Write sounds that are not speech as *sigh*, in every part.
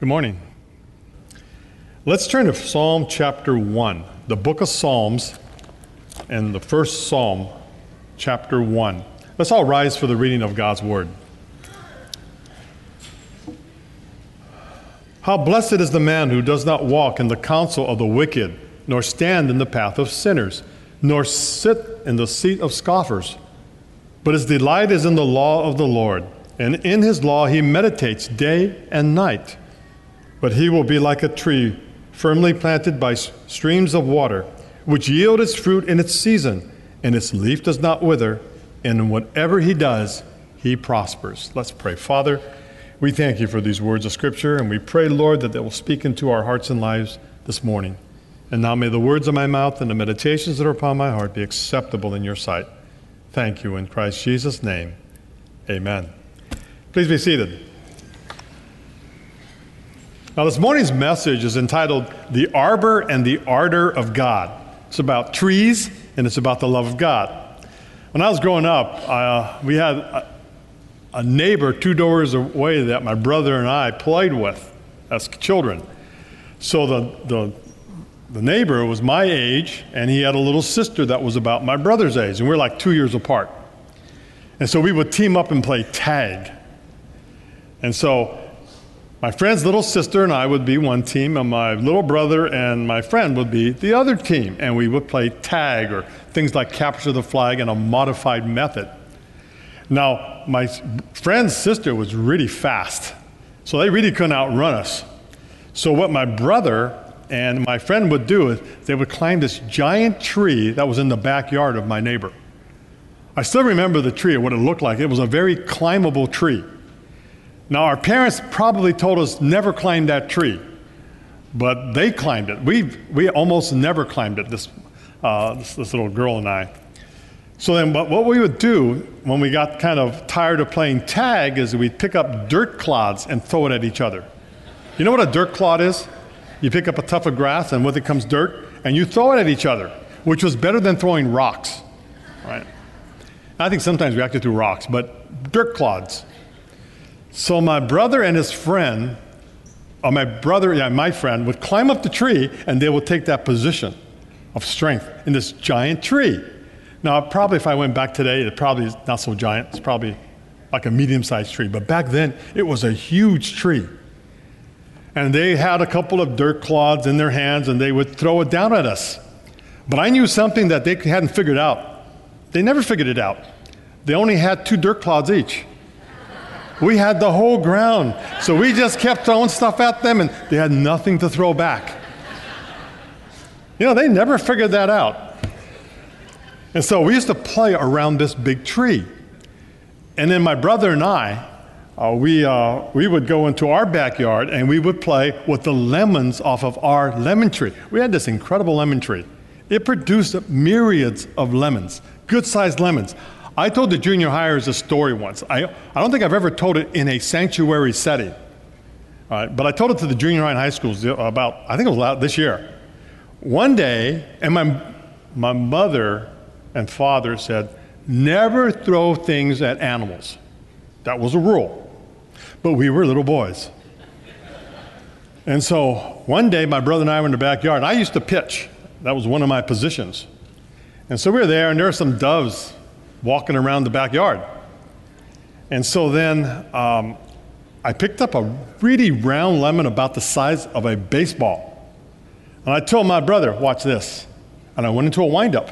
Good morning. Let's turn to Psalm chapter 1, the book of Psalms, and the first Psalm, chapter 1. Let's all rise for the reading of God's word. How blessed is the man who does not walk in the counsel of the wicked, nor stand in the path of sinners, nor sit in the seat of scoffers. But his delight is in the law of the Lord, and in his law he meditates day and night. But he will be like a tree firmly planted by streams of water, which yield its fruit in its season, and its leaf does not wither, and in whatever he does, he prospers. Let's pray. Father, we thank you for these words of Scripture, and we pray, Lord, that they will speak into our hearts and lives this morning. And now may the words of my mouth and the meditations that are upon my heart be acceptable in your sight. Thank you in Christ Jesus' name. Amen. Please be seated. Now, this morning's message is entitled The Arbor and the Ardor of God. It's about trees and it's about the love of God. When I was growing up, uh, we had a, a neighbor two doors away that my brother and I played with as children. So the, the, the neighbor was my age, and he had a little sister that was about my brother's age, and we are like two years apart. And so we would team up and play tag. And so my friend's little sister and I would be one team, and my little brother and my friend would be the other team. And we would play tag or things like capture the flag in a modified method. Now, my friend's sister was really fast, so they really couldn't outrun us. So, what my brother and my friend would do is they would climb this giant tree that was in the backyard of my neighbor. I still remember the tree, and what it looked like. It was a very climbable tree. Now, our parents probably told us never climb that tree, but they climbed it. We, we almost never climbed it, this, uh, this, this, little girl and I. So then, what, what we would do when we got kind of tired of playing tag is we'd pick up dirt clods and throw it at each other. You know what a dirt clod is? You pick up a tuft of grass, and with it comes dirt, and you throw it at each other, which was better than throwing rocks, right? I think sometimes we actually threw rocks, but dirt clods. So my brother and his friend, or my brother, yeah, my friend, would climb up the tree and they would take that position of strength in this giant tree. Now, probably if I went back today, it probably is not so giant. It's probably like a medium sized tree. But back then, it was a huge tree. And they had a couple of dirt clods in their hands and they would throw it down at us. But I knew something that they hadn't figured out. They never figured it out. They only had two dirt clods each. We had the whole ground. So we just kept throwing stuff at them and they had nothing to throw back. You know, they never figured that out. And so we used to play around this big tree. And then my brother and I, uh, we, uh, we would go into our backyard and we would play with the lemons off of our lemon tree. We had this incredible lemon tree. It produced myriads of lemons, good sized lemons. I told the junior hires a story once. I, I don't think I've ever told it in a sanctuary setting, but I told it to the junior high and high schools uh, about, I think it was this year. One day, and my, my mother and father said, never throw things at animals. That was a rule. But we were little boys. And so one day, my brother and I were in the backyard. I used to pitch, that was one of my positions. And so we were there, and there were some doves walking around the backyard. And so then um, I picked up a really round lemon about the size of a baseball. And I told my brother, watch this. And I went into a windup.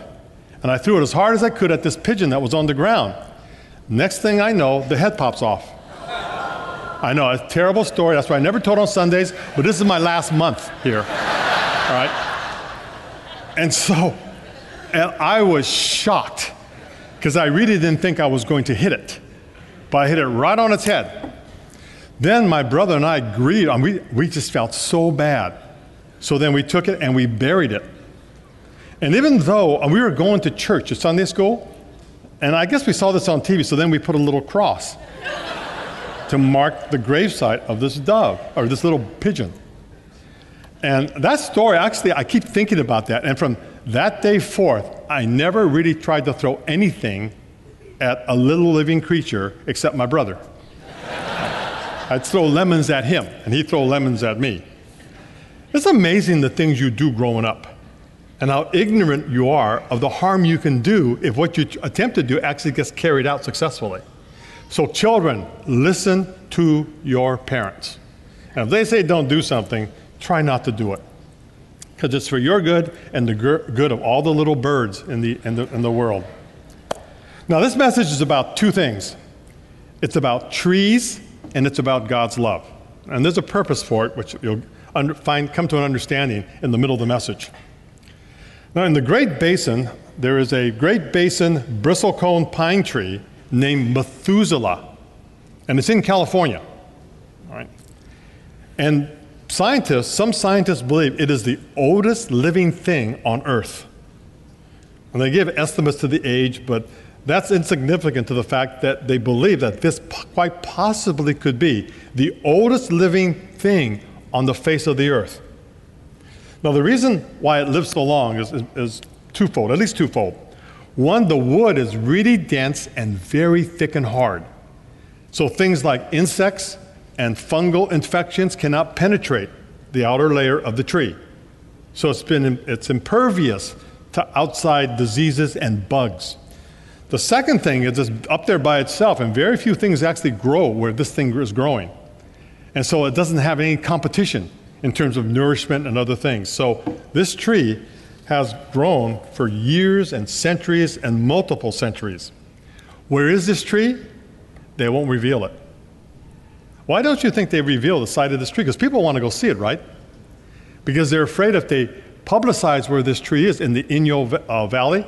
And I threw it as hard as I could at this pigeon that was on the ground. Next thing I know, the head pops off. I know, a terrible story. That's why I never told on Sundays, but this is my last month here. All right? And so, and I was shocked because I really didn't think I was going to hit it. But I hit it right on its head. Then my brother and I agreed, and we, we just felt so bad. So then we took it and we buried it. And even though uh, we were going to church at Sunday school, and I guess we saw this on TV, so then we put a little cross *laughs* to mark the gravesite of this dove, or this little pigeon. And that story, actually, I keep thinking about that. And from that day forth, I never really tried to throw anything at a little living creature except my brother. *laughs* I'd throw lemons at him, and he'd throw lemons at me. It's amazing the things you do growing up and how ignorant you are of the harm you can do if what you attempt to do actually gets carried out successfully. So, children, listen to your parents. And if they say don't do something, try not to do it. Because it's for your good and the good of all the little birds in the, in, the, in the world. Now, this message is about two things it's about trees and it's about God's love. And there's a purpose for it, which you'll under, find, come to an understanding in the middle of the message. Now, in the Great Basin, there is a Great Basin bristlecone pine tree named Methuselah, and it's in California. All right. And scientists, some scientists believe it is the oldest living thing on Earth. And they give estimates to the age, but that's insignificant to the fact that they believe that this quite possibly could be the oldest living thing on the face of the earth. Now, the reason why it lives so long is, is, is twofold, at least twofold. One, the wood is really dense and very thick and hard. So things like insects and fungal infections cannot penetrate the outer layer of the tree. So it's, been, it's impervious to outside diseases and bugs. The second thing is it's up there by itself, and very few things actually grow where this thing is growing. And so it doesn't have any competition in terms of nourishment and other things. So this tree has grown for years and centuries and multiple centuries. Where is this tree? They won't reveal it. Why don't you think they reveal the site of this tree? Because people want to go see it, right? Because they're afraid if they publicize where this tree is in the Inyo uh, Valley,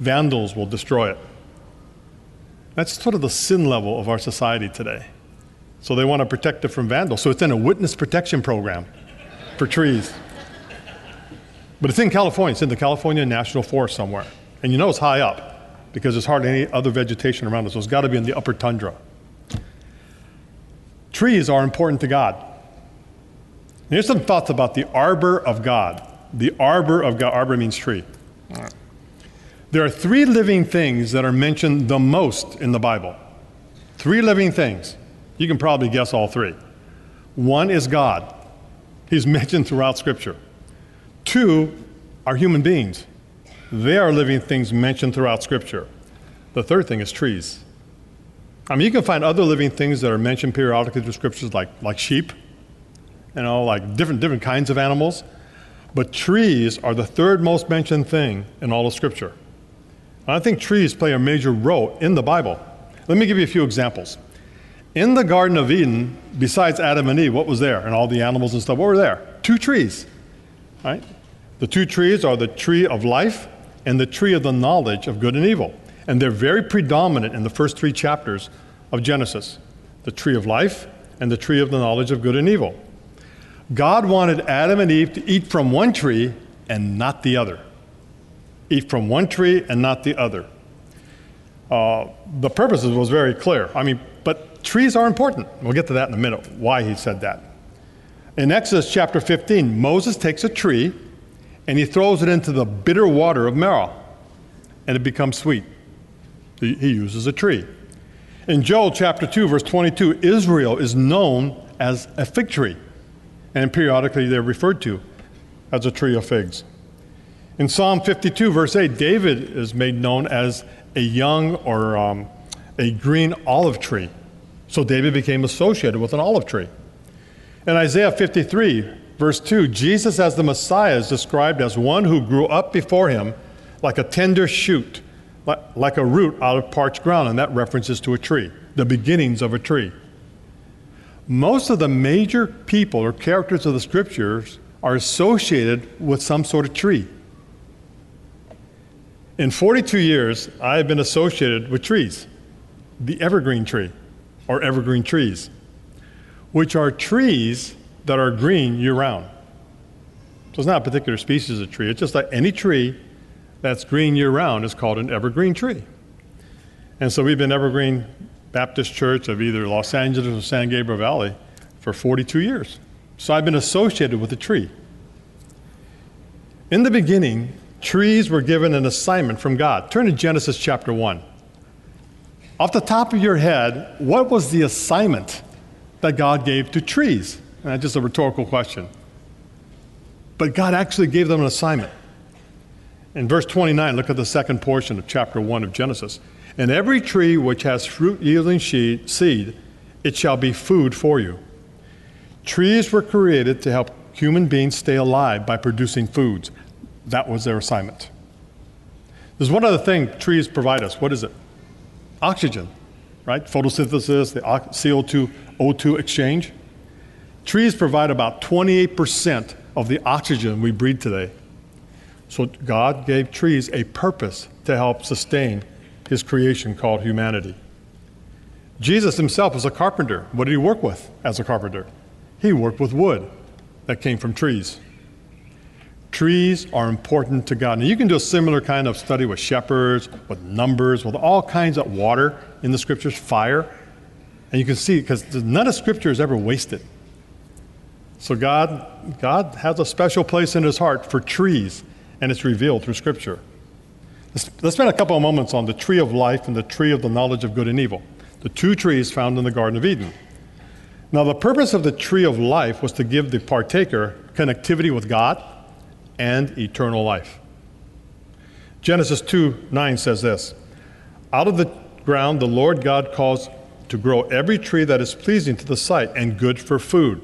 vandals will destroy it. That's sort of the sin level of our society today. So they want to protect it from vandals. So it's in a witness protection program for trees. But it's in California. It's in the California National Forest somewhere. And you know it's high up because there's hardly any other vegetation around it. So it's got to be in the upper tundra. Trees are important to God. Here's some thoughts about the arbor of God. The arbor of God. Arbor means tree. There are three living things that are mentioned the most in the Bible. Three living things. You can probably guess all three. One is God, He's *laughs* mentioned throughout Scripture. Two are human beings, they are living things mentioned throughout Scripture. The third thing is trees. I mean, you can find other living things that are mentioned periodically through scriptures, like, like sheep, you know, like different, different kinds of animals. But trees are the third most mentioned thing in all of Scripture. And I think trees play a major role in the Bible. Let me give you a few examples. In the Garden of Eden, besides Adam and Eve, what was there? And all the animals and stuff, what were there? Two trees, right? The two trees are the tree of life and the tree of the knowledge of good and evil. And they're very predominant in the first three chapters of Genesis the tree of life and the tree of the knowledge of good and evil. God wanted Adam and Eve to eat from one tree and not the other. Eat from one tree and not the other. Uh, the purpose was very clear. I mean, but trees are important. We'll get to that in a minute, why he said that. In Exodus chapter 15, Moses takes a tree and he throws it into the bitter water of Marah, and it becomes sweet. He, uses a tree. In Joel chapter 2, verse 22, Israel is known as a fig tree, and periodically they're referred to as a tree of figs. In Psalm 52, verse 8, David is made known as a young or um, a green olive tree. So David became associated with an olive tree. In Isaiah 53, verse 2, Jesus as the Messiah is described as one who grew up before him like a tender shoot, like a root out of parched ground, and that references to a tree, the beginnings of a tree. Most of the major people or characters of the scriptures are associated with some sort of tree. In 42 years, I have been associated with trees, the evergreen tree or evergreen trees, which are trees that are green year round. So it's not a particular species of tree, it's just like any tree that's green year round is called an evergreen tree. And so we've been Evergreen Baptist Church of either Los Angeles or San Gabriel Valley for 42 years. So I've been associated with a tree. In the beginning, trees were given an assignment from God. Turn to Genesis chapter 1. Off the top of your head, what was the assignment that God gave to trees? And that's just a rhetorical question. But God actually gave them an assignment. In verse 29, look at the second portion of chapter 1 of Genesis. And every tree which has fruit yielding seed, it shall be food for you. Trees were created to help human beings stay alive by producing foods. That was their assignment. There's one other thing trees provide us. What is it? Oxygen, right? Photosynthesis, the CO2 O2 exchange. Trees provide about 28% of the oxygen we breathe today. So God gave trees a purpose to help sustain his creation called humanity. Jesus himself was a carpenter. What did he work with as a carpenter? He worked with wood that came from trees. Trees are important to God. Now, you can do a similar kind of study with shepherds, with numbers, with all kinds of water in the scriptures, fire. And you can see, because none of scripture is ever wasted. So God, God has a special place in his heart for trees, and it's revealed through scripture. Let's, let's spend a couple of moments on the tree of life and the tree of the knowledge of good and evil, the two trees found in the Garden of Eden. Now, the purpose of the tree of life was to give the partaker connectivity with God and eternal life. Genesis 2 9 says this Out of the ground the Lord God caused to grow every tree that is pleasing to the sight and good for food.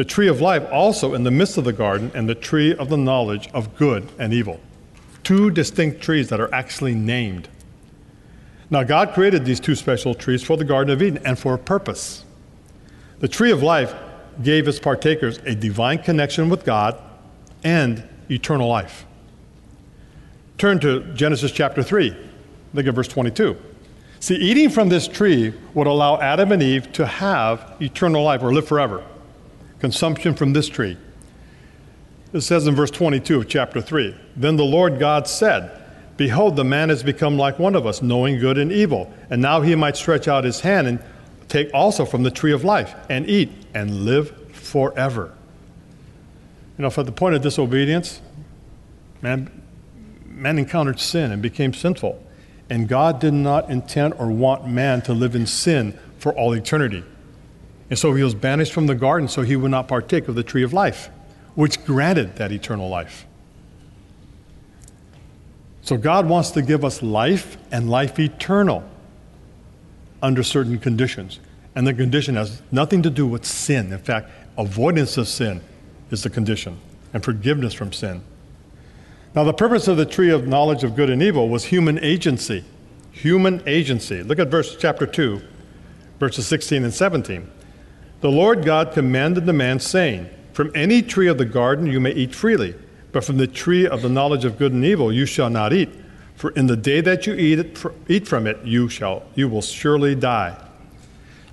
The tree of life also in the midst of the garden, and the tree of the knowledge of good and evil. Two distinct trees that are actually named. Now, God created these two special trees for the Garden of Eden and for a purpose. The tree of life gave its partakers a divine connection with God and eternal life. Turn to Genesis chapter 3. Look at verse 22. See, eating from this tree would allow Adam and Eve to have eternal life or live forever. Consumption from this tree. It says in verse 22 of chapter 3 Then the Lord God said, Behold, the man has become like one of us, knowing good and evil. And now he might stretch out his hand and take also from the tree of life and eat and live forever. You know, for the point of disobedience, man, man encountered sin and became sinful. And God did not intend or want man to live in sin for all eternity. And so he was banished from the garden so he would not partake of the tree of life, which granted that eternal life. So God wants to give us life and life eternal under certain conditions. And the condition has nothing to do with sin. In fact, avoidance of sin is the condition, and forgiveness from sin. Now, the purpose of the tree of knowledge of good and evil was human agency. Human agency. Look at verse chapter 2, verses 16 and 17. The Lord God commanded the man, saying, From any tree of the garden you may eat freely, but from the tree of the knowledge of good and evil you shall not eat. For in the day that you eat, it, eat from it, you, shall, you will surely die.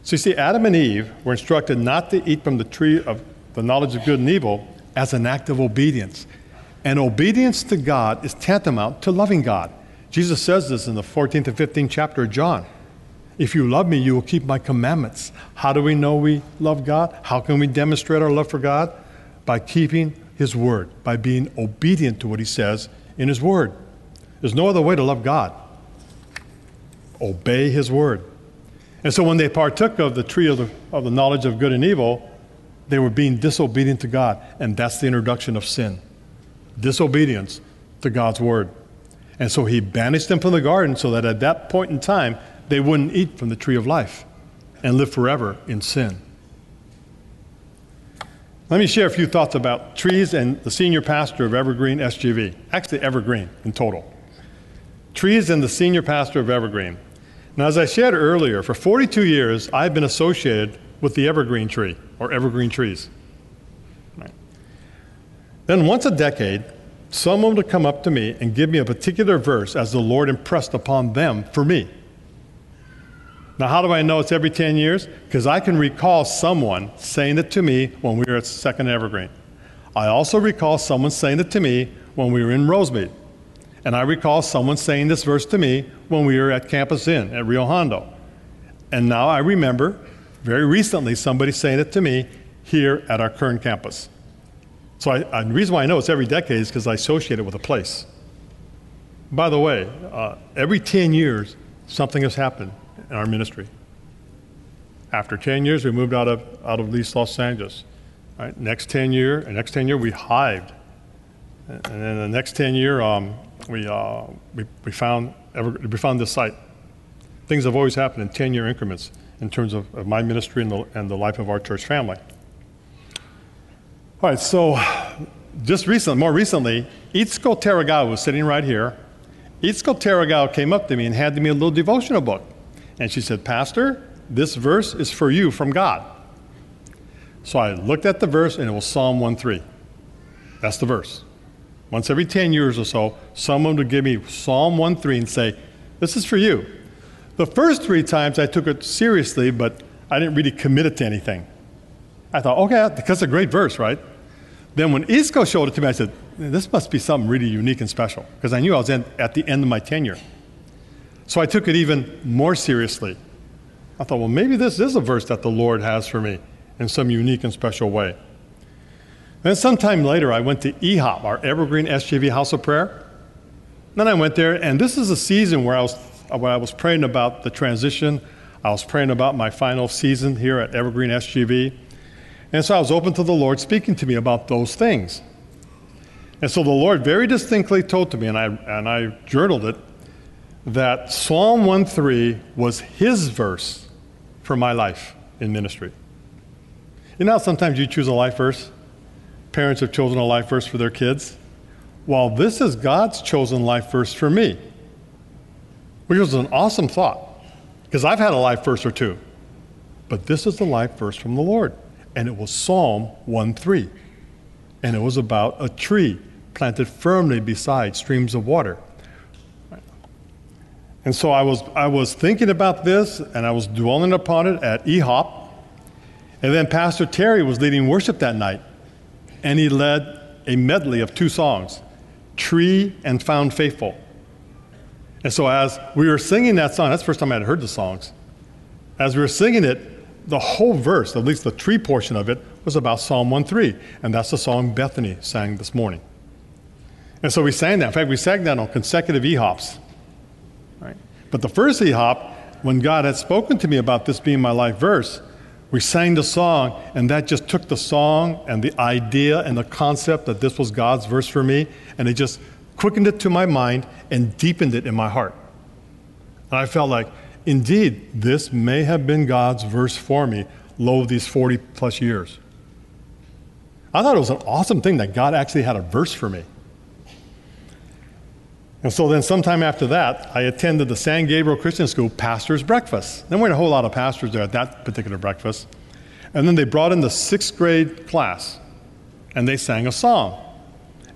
So you see, Adam and Eve were instructed not to eat from the tree of the knowledge of good and evil as an act of obedience. And obedience to God is tantamount to loving God. Jesus says this in the 14th and 15th chapter of John. If you love me, you will keep my commandments. How do we know we love God? How can we demonstrate our love for God? By keeping His word, by being obedient to what He says in His word. There's no other way to love God. Obey His word. And so when they partook of the tree of the, of the knowledge of good and evil, they were being disobedient to God. And that's the introduction of sin disobedience to God's word. And so he banished them from the garden so that at that point in time, they wouldn't eat from the tree of life and live forever in sin. Let me share a few thoughts about trees and the senior pastor of Evergreen SGV, actually, Evergreen in total. Trees and the senior pastor of Evergreen. Now, as I shared earlier, for 42 years, I've been associated with the evergreen tree or evergreen trees. Right. Then, once a decade, someone would come up to me and give me a particular verse as the Lord impressed upon them for me. Now, how do I know it's every 10 years? Because I can recall someone saying it to me when we were at Second Evergreen. I also recall someone saying it to me when we were in Rosemead. And I recall someone saying this verse to me when we were at Campus Inn at Rio Hondo. And now I remember very recently somebody saying it to me here at our current campus. So I, the reason why I know it's every decade is because I associate it with a place. By the way, uh, every 10 years, something has happened in our ministry. After 10 years, we moved out of, out of East Los Angeles. Right? Next 10 year, next 10 year, we hived. And then the next 10 year, um, we, uh, we, we, found, we found this site. Things have always happened in 10 year increments in terms of, of my ministry and the, and the life of our church family. All right, so just recently, more recently, Itzko Teragawa was sitting right here. Itzko Teragawa came up to me and handed me a little devotional book. And she said, Pastor, this verse is for you from God. So I looked at the verse and it was Psalm 1:3. That's the verse. Once every 10 years or so, someone would give me Psalm 1:3 and say, This is for you. The first three times I took it seriously, but I didn't really commit it to anything. I thought, okay, it's a great verse, right? Then when Isco showed it to me, I said, this must be something really unique and special, because I knew I was in, at the end of my tenure. So I took it even more seriously. I thought, well, maybe this is a verse that the Lord has for me in some unique and special way. Then sometime later, I went to EHOP, our Evergreen SGV House of Prayer. Then I went there, and this is a season where I was, where I was praying about the transition. I was praying about my final season here at Evergreen SGV. And so I was open to the Lord speaking to me about those things. And so the Lord very distinctly told to me, and I, and I journaled it, that Psalm 1:3 was his verse for my life in ministry. You know sometimes you choose a life verse? Parents have chosen a life verse for their kids. Well, this is God's chosen life verse for me, which was an awesome thought because I've had a life verse or two. But this is the life verse from the Lord, and it was Psalm 1:3. And it was about a tree planted firmly beside streams of water. And so I was, I was thinking about this and I was dwelling upon it at EHOP. And then Pastor Terry was leading worship that night, and he led a medley of two songs Tree and Found Faithful. And so, as we were singing that song, that's the first time I had heard the songs. As we were singing it, the whole verse, at least the tree portion of it, was about Psalm 1:3, and that's the song Bethany sang this morning. And so we sang that. In fact, we sang that on consecutive EHOPs. Right? But the first EHOP, when God had spoken to me about this being my life verse, we sang the song, and that just took the song and the idea and the concept that this was God's verse for me, and it just quickened it to my mind and deepened it in my heart. And I felt like, indeed, this may have been God's verse for me, lo, these 40 plus years. I thought it was an awesome thing that God actually had a verse for me. And so then, sometime after that, I attended the San Gabriel Christian School pastor's breakfast. There weren't a whole lot of pastors there at that particular breakfast. And then they brought in the sixth grade class, and they sang a song.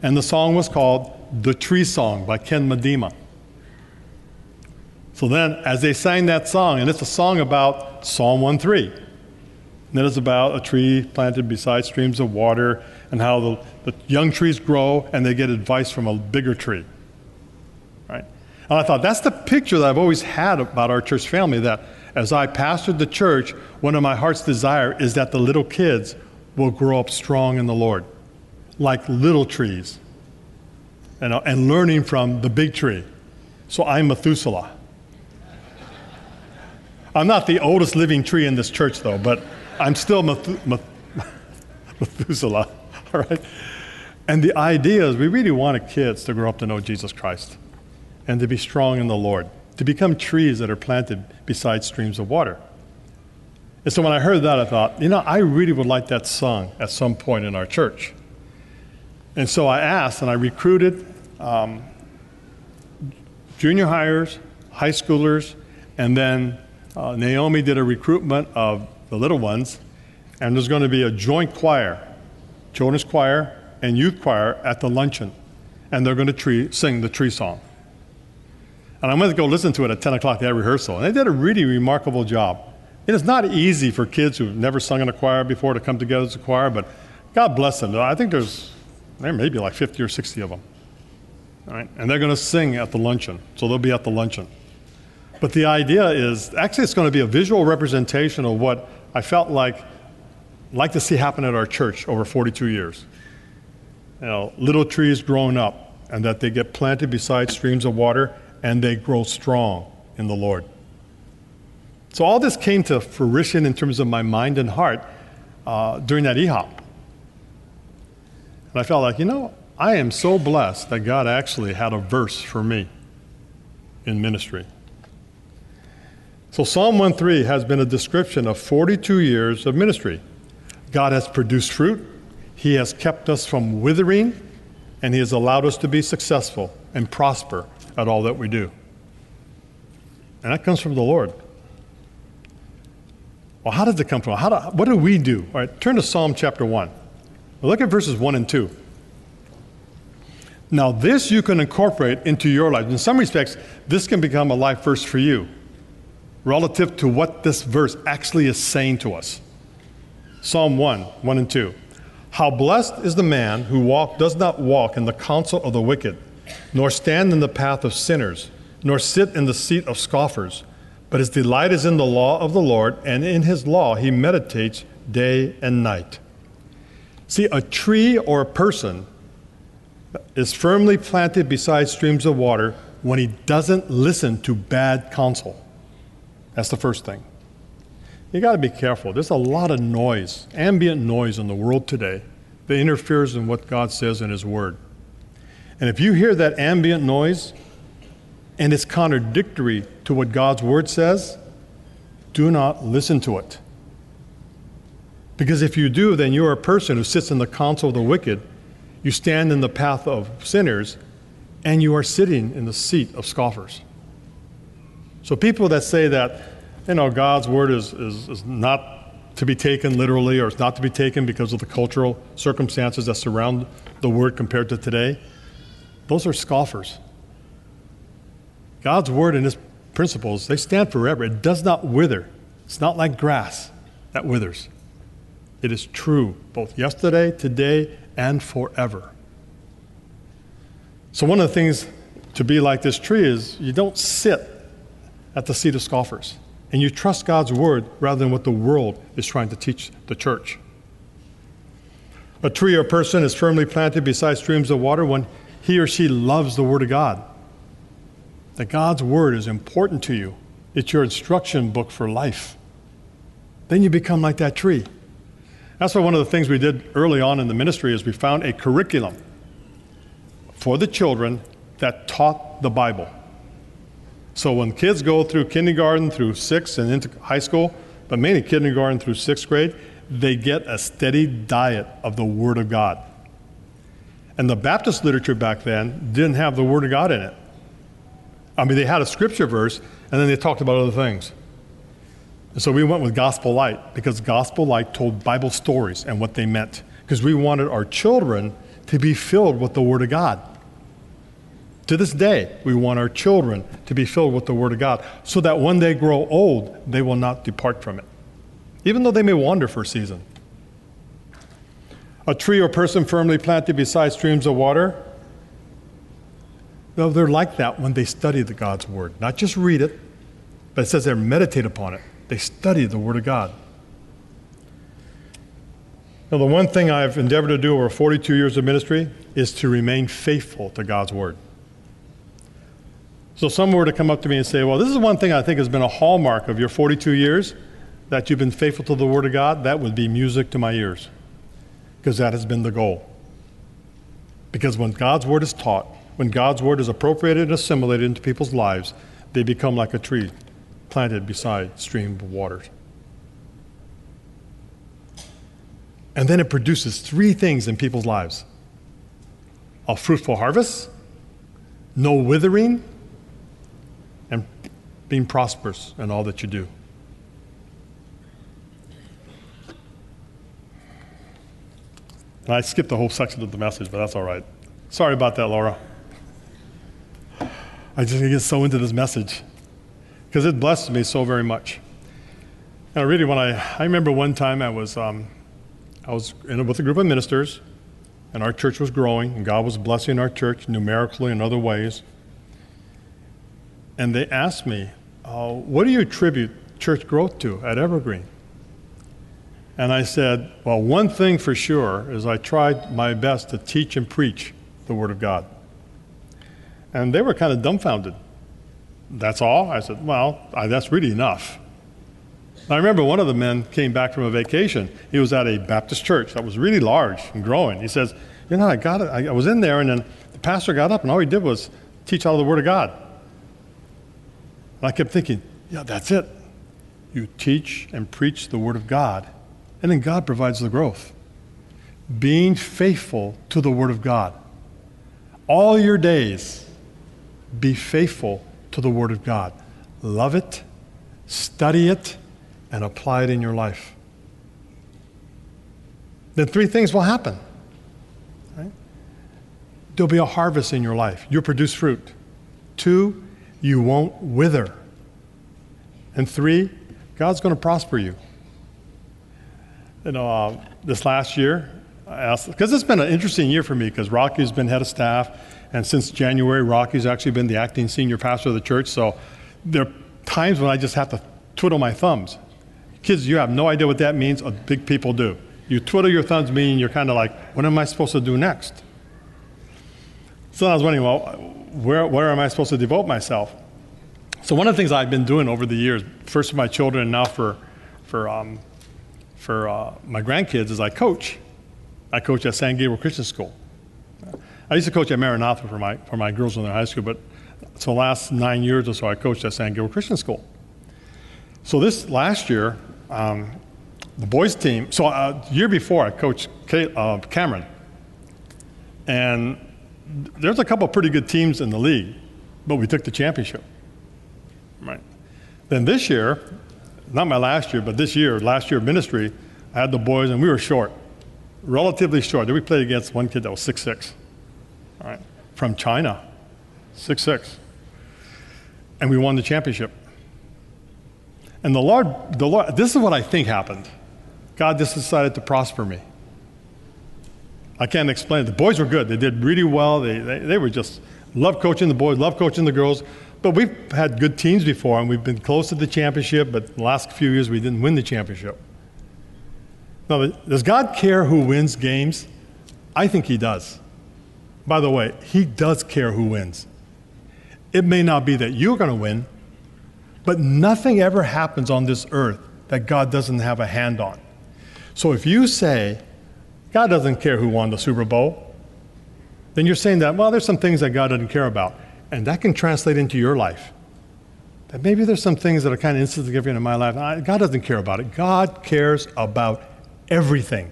And the song was called The Tree Song by Ken Medema. So then, as they sang that song, and it's a song about Psalm 1:3, and it is about a tree planted beside streams of water and how the, the young trees grow and they get advice from a bigger tree. And I thought, that's the picture that I've always had about our church family that as I pastored the church, one of my heart's desire is that the little kids will grow up strong in the Lord, like little trees, you uh, know, and learning from the big tree. So I'm Methuselah. I'm not the oldest living tree in this church, though, but I'm still *laughs* Methuselah. *laughs* All right? And the idea is we really wanted kids to grow up to know Jesus Christ and to be strong in the Lord, to become trees that are planted beside streams of water. And so when I heard that, I thought, you know, I really would like that sung at some point in our church. And so I asked and I recruited um, junior hires, high schoolers, and then uh, Naomi did a recruitment of the little ones, and there's going to be a joint choir, children's choir and youth choir at the luncheon, and they're going to tree, sing the tree song. And I went to go listen to it at 10 o'clock, at rehearsal. And they did a really remarkable job. It is not easy for kids who've never sung in a choir before to come together as a choir, but God bless them. I think there's, there may be like 50 or 60 of them. All right? And they're going to sing at the luncheon. So they'll be at the luncheon. But the idea is actually, it's going to be a visual representation of what I felt like like to see happen at our church over 42 years. You know, little trees growing up, and that they get planted beside streams of water and they grow strong in the Lord. So all this came to fruition in terms of my mind and heart uh, during that EHOP. And I felt like, you know, I am so blessed that God actually had a verse for me in ministry. So Psalm 1:3 has been a description of 42 years of ministry. God has produced fruit, He has kept us from withering, and He has allowed us to be successful and prosper at all that we do. And that comes from the Lord. Well, how does it come from? How do, what do we do? All right, turn to Psalm chapter 1. Well, look at verses 1 and 2. Now, this you can incorporate into your life. In some respects, this can become a life verse for you relative to what this verse actually is saying to us. Psalm 1, 1 and 2. How blessed is the man who walk, does not walk in the counsel of the wicked, nor stand in the path of sinners, nor sit in the seat of scoffers but his delight is in the law of the Lord, and in his law he meditates day and night. See, a tree or a person is firmly planted beside streams of water when he doesn't listen to bad counsel. That's the first thing. You got to be careful. There's a lot of noise, ambient noise in the world today that interferes in what God says in His Word. And if you hear that ambient noise, and it's contradictory to what God's word says, do not listen to it. Because if you do, then you're a person who sits in the counsel of the wicked, you stand in the path of sinners, and you are sitting in the seat of scoffers. So people that say that, you know, God's word is, is, is not to be taken literally or it's not to be taken because of the cultural circumstances that surround the word compared to today, those are scoffers. God's word and his principles, they stand forever. It does not wither. It's not like grass that withers. It is true both yesterday, today, and forever. So, one of the things to be like this tree is you don't sit at the seat of scoffers and you trust God's word rather than what the world is trying to teach the church. A tree or person is firmly planted beside streams of water when he or she loves the word of God that God's Word is important to you, it's your instruction book for life, then you become like that tree. That's why one of the things we did early on in the ministry is we found a curriculum for the children that taught the Bible. So when kids go through kindergarten through sixth and into high school, but mainly kindergarten through sixth grade, they get a steady diet of the Word of God. And the Baptist literature back then didn't have the Word of God in it. I mean, they had a scripture verse, and then they talked about other things. And so we went with Gospel Light because Gospel Light told Bible stories and what they meant. Because we wanted our children to be filled with the Word of God. To this day, we want our children to be filled with the Word of God so that when they grow old, they will not depart from it, even though they may wander for a season. A tree or person firmly planted beside streams of water well, they're like that when they study the God's Word. Not just read it, but it says they meditate upon it. They study the Word of God. Now, the one thing I've endeavored to do over 42 years of ministry is to remain faithful to God's Word. So, someone were to come up to me and say, Well, this is one thing I think has been a hallmark of your 42 years that you've been faithful to the Word of God, that would be music to my ears, because that has been the goal. Because when God's Word is taught, when God's word is appropriated and assimilated into people's lives, they become like a tree planted beside stream of waters. And then it produces three things in people's lives a fruitful harvest, no withering, and being prosperous in all that you do. And I skipped the whole section of the message, but that's all right. Sorry about that, Laura. I just get so into this message because it blessed me so very much. Now, really, when I, I remember one time I was, um, I was in, with a group of ministers, and our church was growing, and God was blessing our church numerically in other ways. And they asked me, uh, What do you attribute church growth to at Evergreen? And I said, Well, one thing for sure is I tried my best to teach and preach the Word of God. And they were kind of dumbfounded. That's all? I said, Well, I, that's really enough. I remember one of the men came back from a vacation. He was at a Baptist church that was really large and growing. He says, You know, I got it. I was in there, and then the pastor got up, and all he did was teach out of the Word of God. And I kept thinking, Yeah, that's it. You teach and preach the Word of God, and then God provides the growth. Being faithful to the Word of God. All your days, be faithful to the Word of God. Love it, study it, and apply it in your life. Then three things will happen. Right? There'll be a harvest in your life. You'll produce fruit. Two, you won't wither. And three, God's going to prosper you. You know, uh, this last year, because it's been an interesting year for me because Rocky's been head of staff, and since January, Rocky's actually been the acting senior pastor of the church. So there are times when I just have to twiddle my thumbs. Kids, you have no idea what that means. Big people do. You twiddle your thumbs, meaning you're kind of like, what am I supposed to do next? So I was wondering, well, where, where am I supposed to devote myself? So one of the things I've been doing over the years, first for my children and now for, for, um, for uh, my grandkids, is I coach. I coach at San Gabriel Christian School. I used to coach at Maranatha for my, for my girls in their high school, but so the last nine years or so, I coached at San Gabriel Christian School. So this last year, um, the boys team. So uh, year before, I coached uh, Cameron, and there's a couple pretty good teams in the league, but we took the championship. Right. Then this year, not my last year, but this year, last year ministry, I had the boys, and we were short, relatively short. Then we played against one kid that was six six, right, from China, six six, and we won the championship. And the Lord, the Lord, this is what I think happened. God just decided to prosper me. I can't explain it. The boys were good. They did really well. They, they, they were just, love coaching the boys, love coaching the girls. But we've had good teams before, and we've been close to the championship, but the last few years we didn't win the championship. Now, does God care who wins games? I think He does. By the way, He does care who wins. It may not be that you're going to win, but nothing ever happens on this earth that God doesn't have a hand on. So if you say, God doesn't care who won the Super Bowl, then you're saying that, well, there's some things that God doesn't care about. And that can translate into your life. That maybe there's some things that are kind of insignificant in my life. God doesn't care about it. God cares about everything.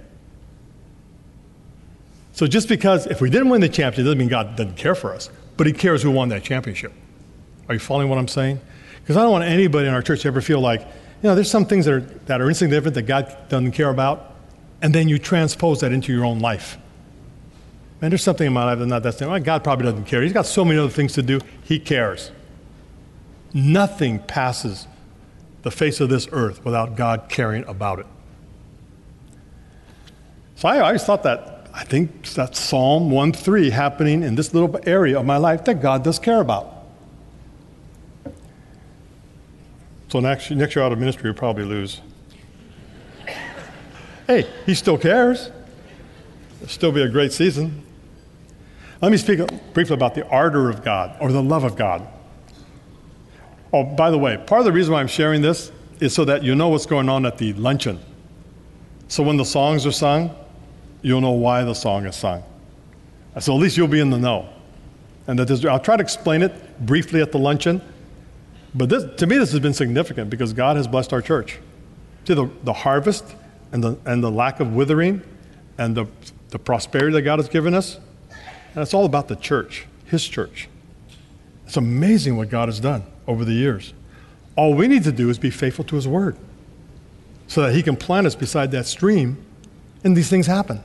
So just because if we didn't win the championship doesn't mean God doesn't care for us, but He cares who won that championship. Are you following what I'm saying? Because I don't want anybody in our church to ever feel like, you know, there's some things that are, that are insignificant that God doesn't care about, and then you transpose that into your own life. Man, there's something in my life that's not that. Well, God probably doesn't care. He's got so many other things to do. He cares. Nothing passes the face of this earth without God caring about it. So I always thought that, I think that Psalm 1 3 happening in this little area of my life that God does care about. So next, next year out of ministry, you'll probably lose. Hey, he still cares. It'll still be a great season. Let me speak briefly about the ardor of God or the love of God. Oh, by the way, part of the reason why I'm sharing this is so that you know what's going on at the luncheon. So when the songs are sung, you'll know why the song is sung. So at least you'll be in the know. And that I'll try to explain it briefly at the luncheon. But this, to me, this has been significant because God has blessed our church. See, the, the harvest and the, and the lack of withering and the, the prosperity that God has given us, and it's all about the church, His church. It's amazing what God has done over the years. All we need to do is be faithful to His word so that He can plant us beside that stream and these things happen.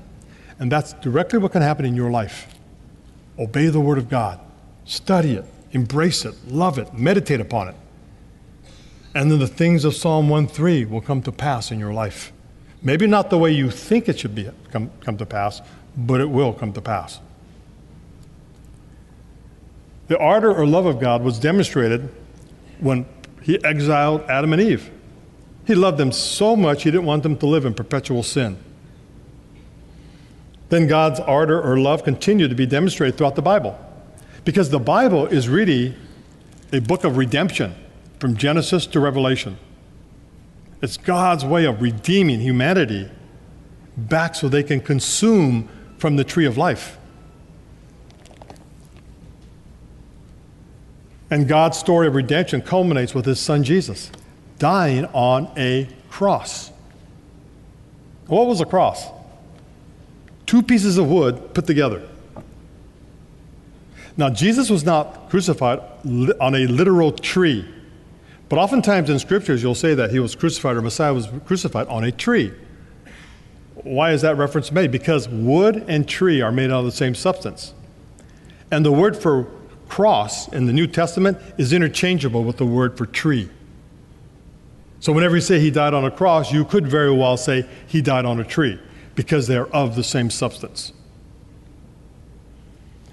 And that's directly what can happen in your life. Obey the word of God, study it, embrace it, love it, meditate upon it. And then the things of Psalm 1:3 will come to pass in your life. Maybe not the way you think it should be come, come to pass, but it will come to pass. The ardor or love of God was demonstrated when he exiled Adam and Eve. He loved them so much he didn't want them to live in perpetual sin. Then God's ardor or love continued to be demonstrated throughout the Bible. Because the Bible is really a book of redemption from Genesis to Revelation. It's God's way of redeeming humanity back so they can consume from the tree of life. And God's story of redemption culminates with his son Jesus dying on a cross. What was a cross? Two pieces of wood put together. Now, Jesus was not crucified on a literal tree, but oftentimes in scriptures you'll say that he was crucified or Messiah was crucified on a tree. Why is that reference made? Because wood and tree are made out of the same substance. And the word for cross in the New Testament is interchangeable with the word for tree. So whenever you say he died on a cross, you could very well say he died on a tree because they're of the same substance.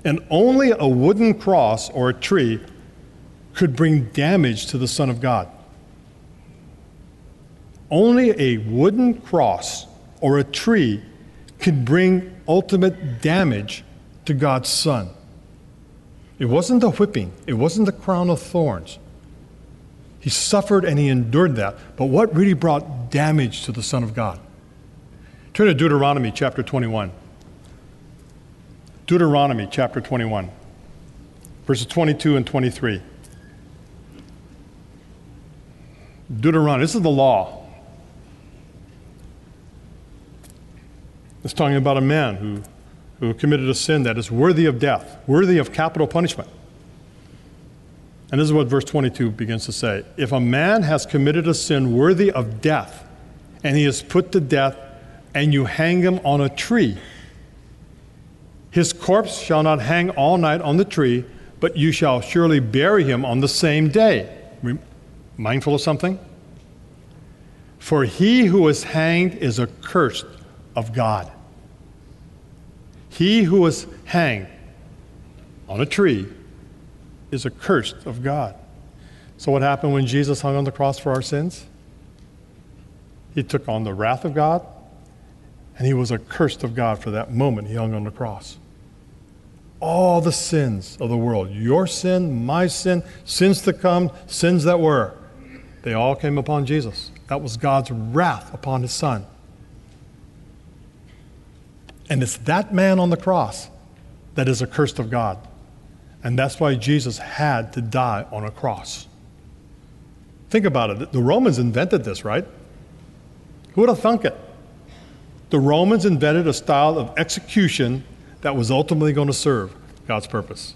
And only a wooden cross or a tree could bring damage to the Son of God. Only a wooden cross or a tree could bring ultimate damage to God's Son. It wasn't the whipping, it wasn't the crown of thorns. He suffered and he endured that. But what really brought damage to the Son of God? Turn to Deuteronomy chapter 21. Deuteronomy chapter 21, verses 22 and 23. Deuteronomy, this is the law. It's talking about a man who, who committed a sin that is worthy of death, worthy of capital punishment. And this is what verse 22 begins to say If a man has committed a sin worthy of death, and he is put to death, and you hang him on a tree, his corpse shall not hang all night on the tree, but you shall surely bury him on the same day. Mindful of something? For he who is hanged is accursed of God. He who was hanged on a tree is accursed of God. So, what happened when Jesus hung on the cross for our sins? He took on the wrath of God, and he was accursed of God for that moment he hung on the cross all the sins of the world your sin, my sin, sins to come, sins that were they all came upon Jesus. That was God's wrath upon his son. And it's that man on the cross that is accursed of God. And that's why Jesus had to die on a cross. Think about it. The Romans invented this, right? Who would have thunk it? The Romans invented a style of execution that was ultimately going to serve God's purpose.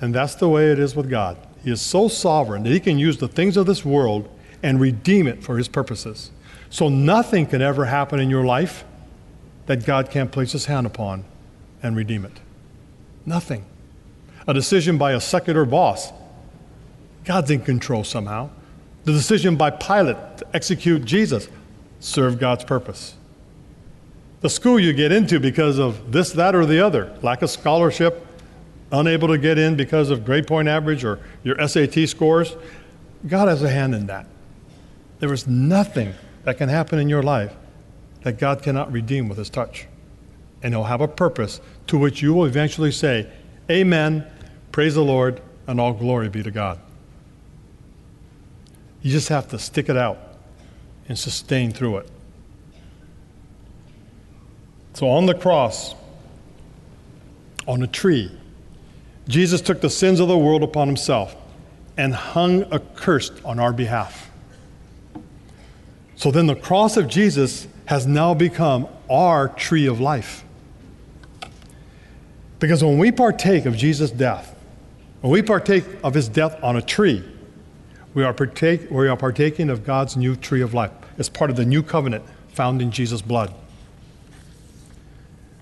And that's the way it is with God. He is so sovereign that He can use the things of this world and redeem it for His purposes. So nothing can ever happen in your life that God can't place His hand upon and redeem it. Nothing. A decision by a secular boss, God's in control somehow. The decision by Pilate to execute Jesus served God's purpose the school you get into because of this, that, or the other lack of scholarship, unable to get in because of grade point average or your SAT scores. God has a hand in that. There is nothing that can happen in your life that God cannot redeem with His touch. And He'll have a purpose to which you will eventually say, Amen, praise the Lord, and all glory be to God. You just have to stick it out and sustain through it. So on the cross, on a tree, Jesus took the sins of the world upon himself and hung accursed on our behalf. So then the cross of Jesus has now become our tree of life. Because when we partake of Jesus' death, when we partake of his death on a tree, we are, partake, we are partaking of God's new tree of life. It's part of the new covenant found in Jesus' blood.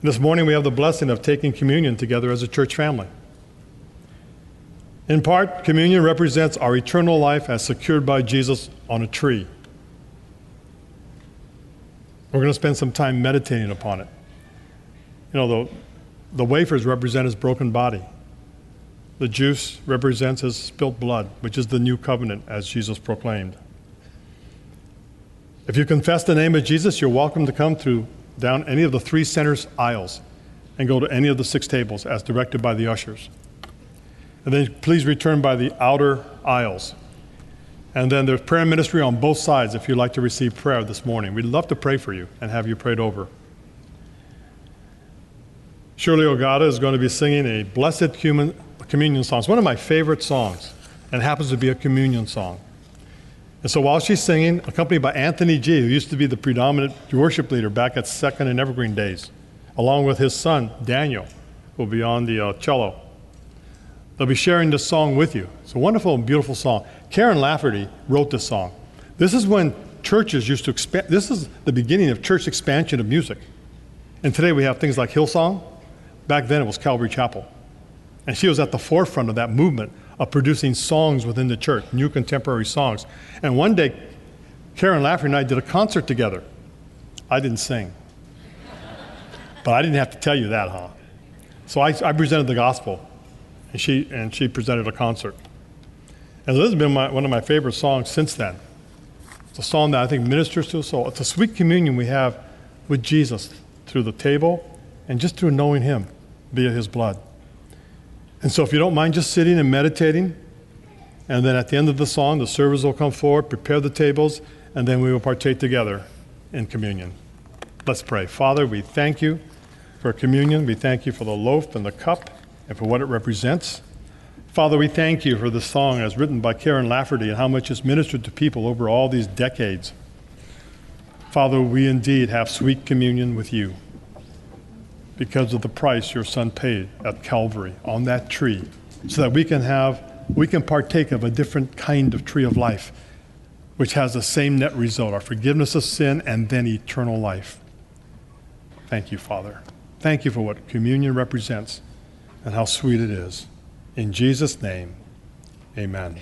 This morning we have the blessing of taking communion together as a church family. In part, communion represents our eternal life as secured by Jesus on a tree. We're going to spend some time meditating upon it. You know, the, the wafers represent his broken body. The juice represents his spilt blood, which is the new covenant as Jesus proclaimed. If you confess the name of Jesus, you're welcome to come through down any of the three centers aisles and go to any of the six tables as directed by the ushers. And then please return by the outer aisles. And then there's prayer ministry on both sides if you'd like to receive prayer this morning. We'd love to pray for you and have you prayed over. Shirley Ogata is going to be singing a Blessed Human Communion song. It's one of my favorite songs, and happens to be a communion song. And so while she's singing, accompanied by Anthony G., who used to be the predominant worship leader back at Second and Evergreen days, along with his son, Daniel, who will be on the uh, cello. They'll be sharing this song with you. It's a wonderful and beautiful song. Karen Lafferty wrote this song. This is when churches used to expand, this is the beginning of church expansion of music. And today we have things like Hillsong. Back then it was Calvary Chapel. And she was at the forefront of that movement of producing songs within the church, new contemporary songs. And one day, Karen Lafferty and I did a concert together. I didn't sing. but I didn't have to tell you that, huh? So I, I presented the gospel, and she, and she presented a concert. And this has been my, one of my favorite songs since then. It's a song that I think ministers to the soul. It's a sweet communion we have with Jesus through the table and just through knowing Him via His blood. And so, if you don't mind just sitting and meditating, and then at the end of the song, the servers will come forward, prepare the tables, and then we will partake together in communion. Let's pray. Father, we thank you for communion. We thank you for the loaf and the cup and for what it represents. Father, we thank you for the song as written by Karen Lafferty and how much it's ministered to people over all these decades. Father, we indeed have sweet communion with you because of the price your son paid at Calvary on that tree so that we can have we can partake of a different kind of tree of life which has the same net result our forgiveness of sin and then eternal life thank you father thank you for what communion represents and how sweet it is. In jesus name amen